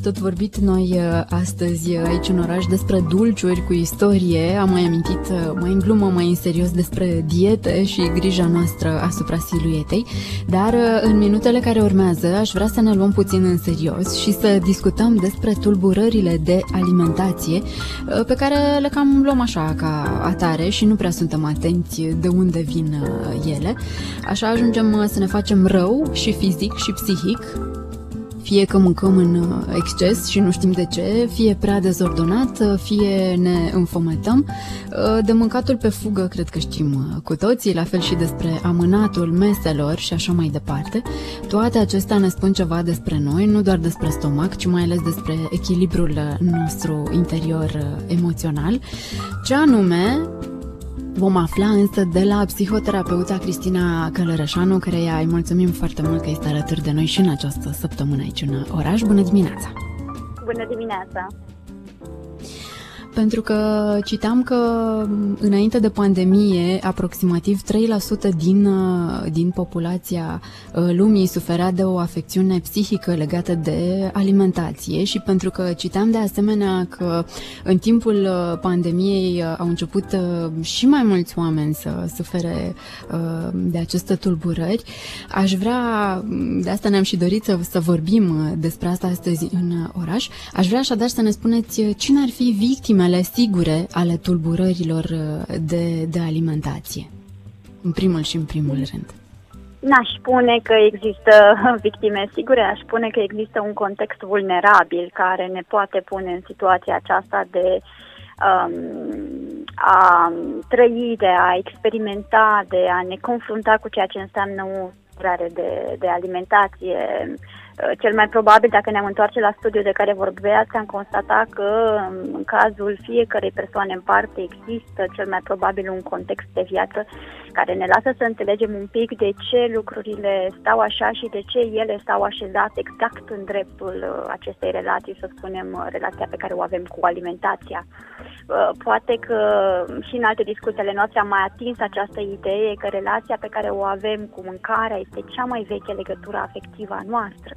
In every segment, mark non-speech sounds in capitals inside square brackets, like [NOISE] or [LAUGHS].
Tot vorbit noi uh, astăzi uh, aici în oraș despre dulciuri cu istorie. Am mai amintit mai în glumă, mai în serios despre diete și grija noastră asupra siluetei. Dar în minutele care urmează aș vrea să ne luăm puțin în serios și să discutăm despre tulburările de alimentație pe care le cam luăm așa ca atare și nu prea suntem atenți de unde vin ele. Așa ajungem să ne facem rău și fizic și psihic fie că mâncăm în uh, exces și nu știm de ce, fie prea dezordonat, uh, fie ne înfometăm. Uh, de mâncatul pe fugă cred că știm cu toții, la fel și despre amânatul meselor și așa mai departe. Toate acestea ne spun ceva despre noi, nu doar despre stomac, ci mai ales despre echilibrul nostru interior emoțional. Ce anume Vom afla însă de la psihoterapeuta Cristina Călărășanu, care îi mulțumim foarte mult că este alături de noi și în această săptămână aici în oraș. Bună dimineața! Bună dimineața! Pentru că citam că înainte de pandemie aproximativ 3% din, uh, din populația uh, lumii suferea de o afecțiune psihică legată de alimentație și pentru că citam de asemenea că în timpul uh, pandemiei au început și mai mulți oameni să sufere de aceste tulburări, aș vrea, de asta ne-am și dorit să, să vorbim despre asta astăzi în oraș, aș vrea așadar să ne spuneți cine ar fi victime victimele sigure ale tulburărilor uh, de, de alimentație? În primul și în primul rând. N-aș spune că există [LAUGHS] victime sigure, aș spune că există un context vulnerabil care ne poate pune în situația aceasta de um, a trăi, de a experimenta, de a ne confrunta cu ceea ce înseamnă o de, de alimentație, Uh, cel mai probabil, dacă ne-am întoarce la studiul de care vorbeați, am constatat că um, în cazul fiecărei persoane în parte există cel mai probabil un context de viață care ne lasă să înțelegem un pic de ce lucrurile stau așa și de ce ele stau așezate exact în dreptul uh, acestei relații, să spunem, uh, relația pe care o avem cu alimentația. Poate că și în alte discuții ale noastre am mai atins această idee că relația pe care o avem cu mâncarea este cea mai veche legătură afectivă a noastră.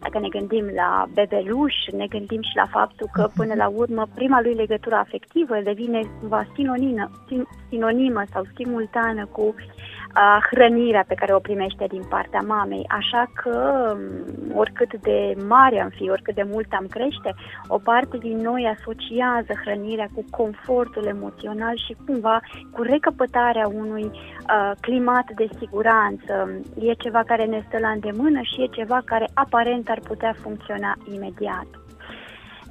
Dacă ne gândim la bebeluș, ne gândim și la faptul că până la urmă prima lui legătură afectivă devine cumva sinonimă, sinonimă sau simultană cu a hrănirea pe care o primește din partea mamei. Așa că, oricât de mare am fi, oricât de mult am crește, o parte din noi asociază hrănirea cu confortul emoțional și cumva cu recăpătarea unui uh, climat de siguranță. E ceva care ne stă la îndemână și e ceva care aparent ar putea funcționa imediat.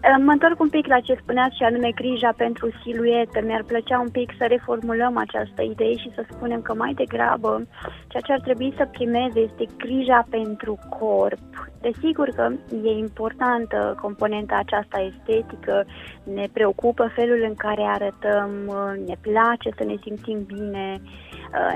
Mă întorc un pic la ce spuneați și anume grija pentru siluetă. Mi-ar plăcea un pic să reformulăm această idee și să spunem că mai degrabă ceea ce ar trebui să primeze este grija pentru corp. Desigur că e importantă componenta aceasta estetică, ne preocupă felul în care arătăm, ne place să ne simțim bine, Uh,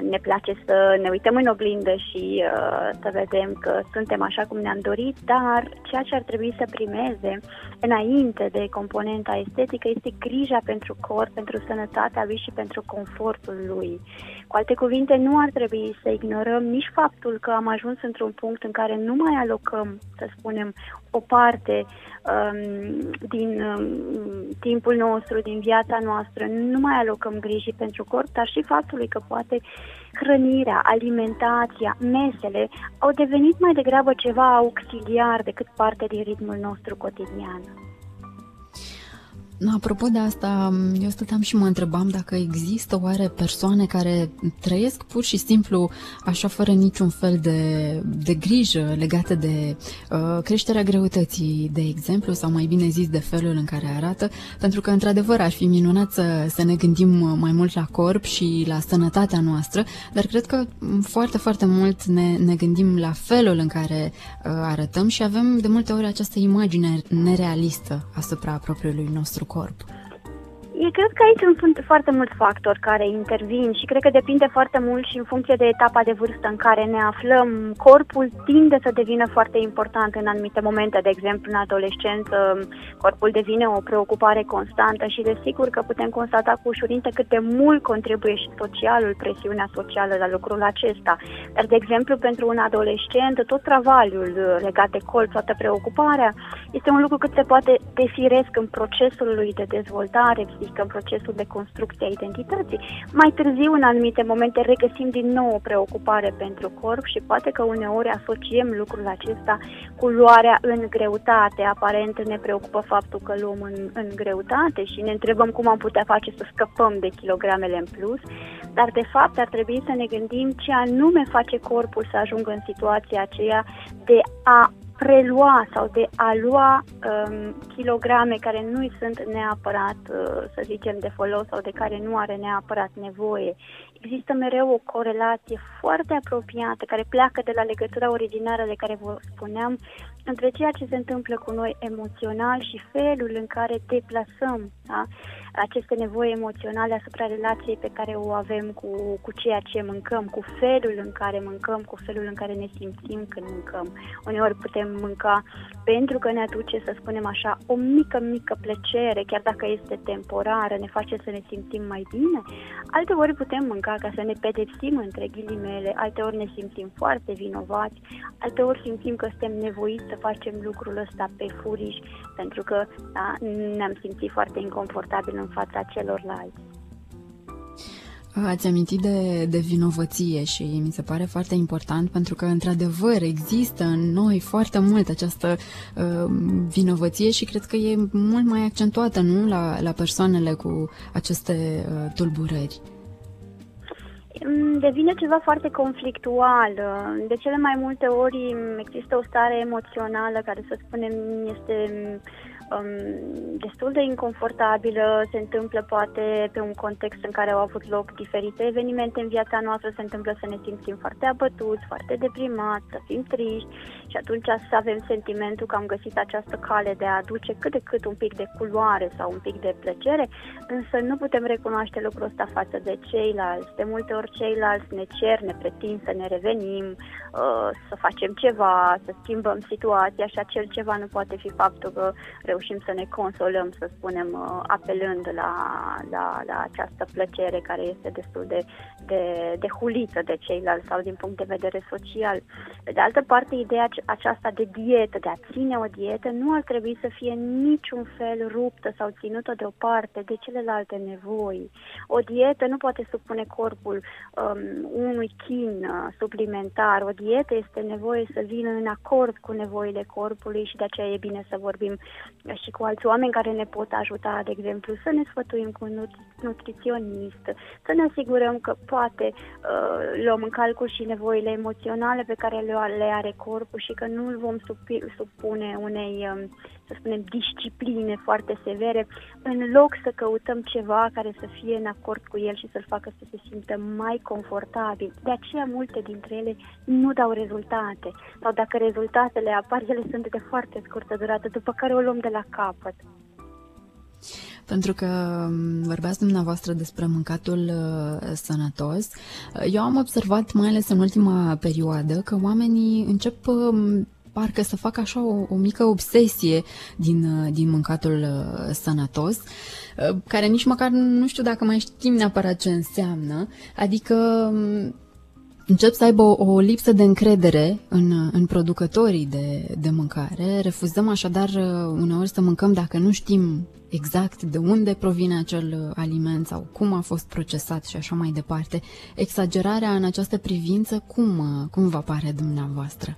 ne place să ne uităm în oglindă și uh, să vedem că suntem așa cum ne-am dorit, dar ceea ce ar trebui să primeze înainte de componenta estetică este grija pentru corp, pentru sănătatea lui și pentru confortul lui. Cu alte cuvinte, nu ar trebui să ignorăm nici faptul că am ajuns într-un punct în care nu mai alocăm, să spunem, o parte um, din um, timpul nostru, din viața noastră, nu mai alocăm griji pentru corp, dar și faptului că poate hrănirea, alimentația, mesele au devenit mai degrabă ceva auxiliar decât parte din ritmul nostru cotidian. Apropo de asta, eu stăteam și mă întrebam dacă există oare persoane care trăiesc pur și simplu așa fără niciun fel de, de grijă legată de uh, creșterea greutății, de exemplu, sau mai bine zis de felul în care arată, pentru că într-adevăr ar fi minunat să, să ne gândim mai mult la corp și la sănătatea noastră, dar cred că foarte, foarte mult ne, ne gândim la felul în care uh, arătăm și avem de multe ori această imagine nerealistă asupra propriului nostru corp. Eu cred că aici sunt foarte mulți factori care intervin și cred că depinde foarte mult și în funcție de etapa de vârstă în care ne aflăm. Corpul tinde să devină foarte important în anumite momente, de exemplu în adolescență, corpul devine o preocupare constantă și desigur că putem constata cu ușurință cât de mult contribuie și socialul, presiunea socială la lucrul acesta. Dar, de exemplu, pentru un adolescent, tot travaliul legat de corp, toată preocuparea, este un lucru cât se poate defiresc în procesul lui de dezvoltare psihică, în procesul de construcție a identității. Mai târziu, în anumite momente, regăsim din nou o preocupare pentru corp și poate că uneori asociem lucrul acesta cu luarea în greutate. Aparent ne preocupă faptul că luăm în, în greutate și ne întrebăm cum am putea face să scăpăm de kilogramele în plus, dar de fapt ar trebui să ne gândim ce anume face corpul să ajungă în situația aceea de a prelua sau de a lua um, kilograme care nu sunt neapărat, uh, să zicem, de folos sau de care nu are neapărat nevoie. Există mereu o corelație foarte apropiată care pleacă de la legătura originară de care vă spuneam între ceea ce se întâmplă cu noi emoțional și felul în care deplasăm da? aceste nevoi emoționale asupra relației pe care o avem cu, cu ceea ce mâncăm, cu felul în care mâncăm, cu felul în care ne simțim când mâncăm. Uneori putem mânca pentru că ne aduce, să spunem așa, o mică, mică plăcere, chiar dacă este temporară, ne face să ne simțim mai bine. Alte ori putem mânca ca să ne pedepsim între ghilimele, alte ori ne simțim foarte vinovați, alte ori simțim că suntem nevoiți să facem lucrul ăsta pe furiș, pentru că da, ne-am simțit foarte inconfortabil în fața celorlalți. Ați amintit de, de vinovăție și mi se pare foarte important pentru că, într-adevăr, există în noi foarte mult această uh, vinovăție și cred că e mult mai accentuată, nu, la, la persoanele cu aceste uh, tulburări devine ceva foarte conflictual. De cele mai multe ori există o stare emoțională care, să spunem, este um, destul de inconfortabilă, se întâmplă poate pe un context în care au avut loc diferite evenimente în viața noastră, se întâmplă să ne simțim foarte abătuți, foarte deprimați, să fim triști și atunci să avem sentimentul că am găsit această cale de a aduce cât de cât un pic de culoare sau un pic de plăcere, însă nu putem recunoaște lucrul ăsta față de ceilalți. De multe ori ceilalți ne cer, ne pretind să ne revenim, uh, să facem ceva, să schimbăm situația și acel ceva nu poate fi faptul că reușim să ne consolăm, să spunem, uh, apelând la, la, la această plăcere care este destul de, de, de hulită de ceilalți sau din punct de vedere social. Pe de altă parte, ideea aceasta de dietă, de a ține o dietă, nu ar trebui să fie niciun fel ruptă sau ținută deoparte de celelalte nevoi. O dietă nu poate supune corpul um, unui chin uh, suplimentar. O dietă este nevoie să vină în acord cu nevoile corpului și de aceea e bine să vorbim și cu alți oameni care ne pot ajuta, de exemplu, să ne sfătuim cu un nutriționist, să ne asigurăm că poate uh, luăm în calcul și nevoile emoționale pe care le, le are corpul și că nu îl vom supune unei, um, să spunem, discipline foarte severe, în loc să căutăm ceva care să fie în acord cu el și să-l facă să se simtă mai confortabil. De aceea multe dintre ele nu dau rezultate sau dacă rezultatele apar, ele sunt de foarte scurtă durată, după care o luăm de la capăt. Pentru că um, vorbeați dumneavoastră despre mâncatul uh, sănătos, eu am observat, mai ales în ultima perioadă, că oamenii încep uh, parcă să facă așa o, o mică obsesie din, uh, din mâncatul uh, sănătos, uh, care nici măcar nu știu dacă mai știm neapărat ce înseamnă, adică um, încep să aibă o, o lipsă de încredere în, în producătorii de, de mâncare. Refuzăm așadar uh, uneori să mâncăm dacă nu știm exact de unde provine acel uh, aliment sau cum a fost procesat și așa mai departe. Exagerarea în această privință, cum, uh, cum vă pare dumneavoastră?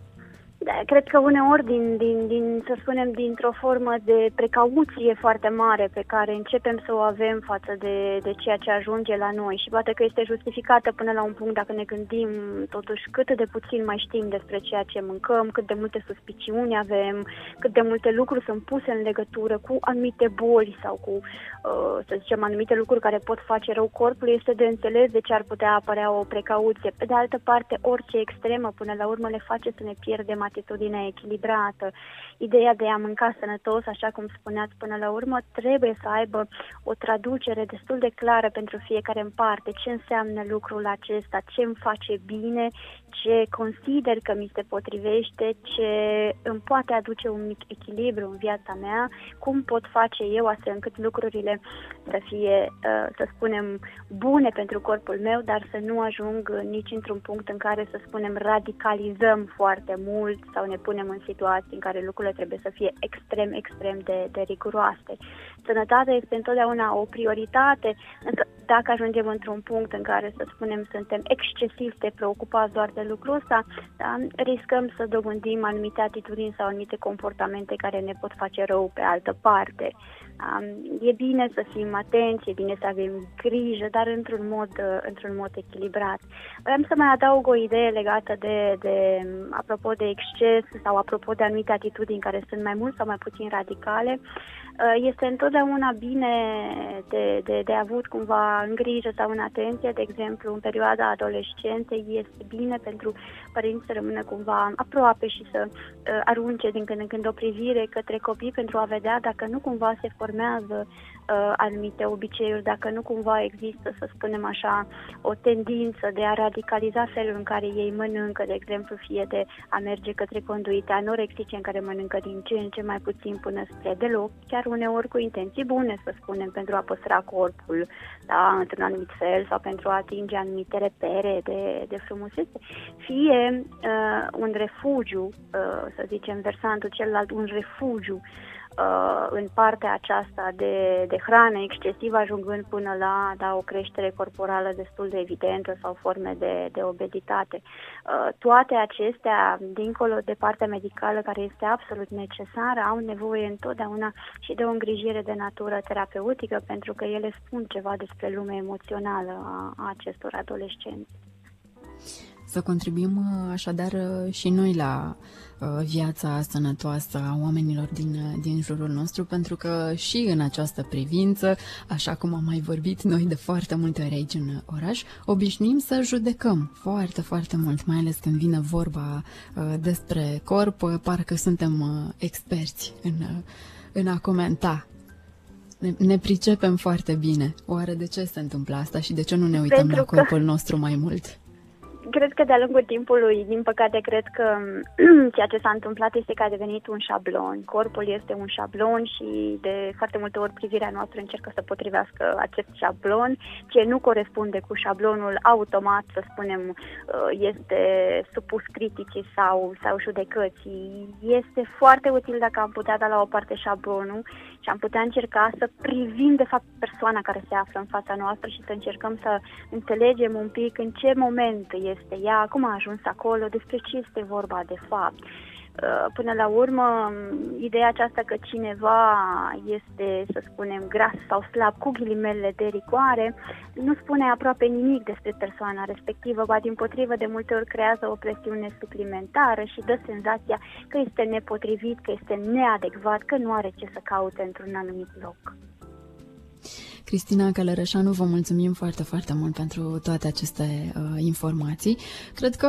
Da, cred că uneori, din, din, din, să spunem, dintr-o formă de precauție foarte mare pe care începem să o avem față de, de ceea ce ajunge la noi și poate că este justificată până la un punct dacă ne gândim totuși cât de puțin mai știm despre ceea ce mâncăm, cât de multe suspiciuni avem, cât de multe lucruri sunt puse în legătură cu anumite boli sau cu, uh, să zicem, anumite lucruri care pot face rău corpului, este de înțeles de ce ar putea apărea o precauție. Pe de altă parte, orice extremă până la urmă ne face să ne pierdem atitudine echilibrată. Ideea de a mânca sănătos, așa cum spuneați până la urmă, trebuie să aibă o traducere destul de clară pentru fiecare în parte. Ce înseamnă lucrul acesta, ce îmi face bine, ce consider că mi se potrivește, ce îmi poate aduce un mic echilibru în viața mea, cum pot face eu astfel încât lucrurile să fie, uh, să spunem, bune pentru corpul meu, dar să nu ajung nici într-un punct în care, să spunem, radicalizăm foarte mult sau ne punem în situații în care lucrurile trebuie să fie extrem, extrem de, de riguroase. Sănătatea este întotdeauna o prioritate, însă dacă ajungem într-un punct în care, să spunem, suntem excesiv de preocupați doar de lucrul ăsta, da, riscăm să dobândim anumite atitudini sau anumite comportamente care ne pot face rău pe altă parte. Um, e bine să fim atenți, e bine să avem grijă, dar într-un mod, uh, într-un mod echilibrat. Vreau să mai adaug o idee legată de, de, apropo de exces sau apropo de anumite atitudini care sunt mai mult sau mai puțin radicale. Uh, este întotdeauna bine de, de, de avut cumva în grijă sau în atenție, de exemplu, în perioada adolescenței, este bine pentru părinți să rămână cumva aproape și să uh, arunce din când în când o privire către copii pentru a vedea dacă nu cumva se formează uh, anumite obiceiuri, dacă nu cumva există, să spunem așa, o tendință de a radicaliza felul în care ei mănâncă, de exemplu, fie de a merge către conduite anorexice în care mănâncă din ce în ce mai puțin până spre deloc, chiar uneori cu intenții bune, să spunem, pentru a păstra corpul da, într-un anumit fel sau pentru a atinge anumite repere de, de frumusețe, fie uh, un refugiu, uh, să zicem, versantul celălalt, un refugiu uh, în partea aceasta de, de hrană excesivă, ajungând până la da, o creștere corporală destul de evidentă sau forme de, de obezitate. Uh, toate acestea, dincolo de partea medicală care este absolut necesară, au nevoie întotdeauna și de o îngrijire de natură terapeutică, pentru că ele spun ceva despre lumea emoțională a, a acestor adolescenți. Să contribuim uh, așadar uh, și noi la uh, viața sănătoasă a oamenilor din, din jurul nostru, pentru că și în această privință, așa cum am mai vorbit noi de foarte multe ori aici în oraș, obișnuim să judecăm foarte, foarte mult, mai ales când vine vorba despre corp, parcă suntem experți în, în a comenta ne, ne pricepem foarte bine. Oare de ce se întâmplă asta și de ce nu ne uităm Pentru la corpul că... nostru mai mult? Cred că de-a lungul timpului, din păcate, cred că [CLEARS THROAT] ceea ce s-a întâmplat este că a devenit un șablon. Corpul este un șablon și de foarte multe ori privirea noastră încercă să potrivească acest șablon. Ce nu corespunde cu șablonul automat, să spunem, uh, este supus criticii sau, sau judecății. Este foarte util dacă am putea da la o parte șablonul și am putea încerca să privim, de fapt, persoana care se află în fața noastră și să încercăm să înțelegem un pic în ce moment este ea, cum a ajuns acolo, despre ce este vorba de fapt. Uh, până la urmă, ideea aceasta că cineva este, să spunem, gras sau slab cu ghilimele de rigoare, nu spune aproape nimic despre persoana respectivă, ba din potrivă de multe ori creează o presiune suplimentară și dă senzația că este nepotrivit, că este neadecvat, că nu are ce să caute într-un anumit loc. Cristina Călărășanu, vă mulțumim foarte, foarte mult pentru toate aceste uh, informații. Cred că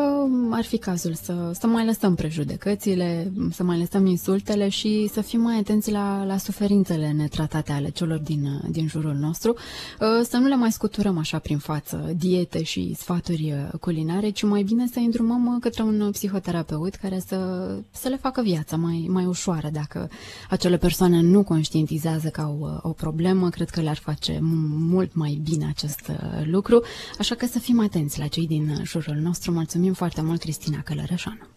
ar fi cazul să, să mai lăsăm prejudecățile, să mai lăsăm insultele și să fim mai atenți la, la suferințele netratate ale celor din, uh, din jurul nostru, uh, să nu le mai scuturăm așa prin față diete și sfaturi uh, culinare, ci mai bine să îndrumăm uh, către un psihoterapeut care să, să le facă viața mai, mai ușoară. Dacă acele persoane nu conștientizează că au uh, o problemă, cred că le-ar face face mult mai bine acest uh, lucru, așa că să fim atenți la cei din jurul nostru. Mulțumim foarte mult, Cristina Călărășanu.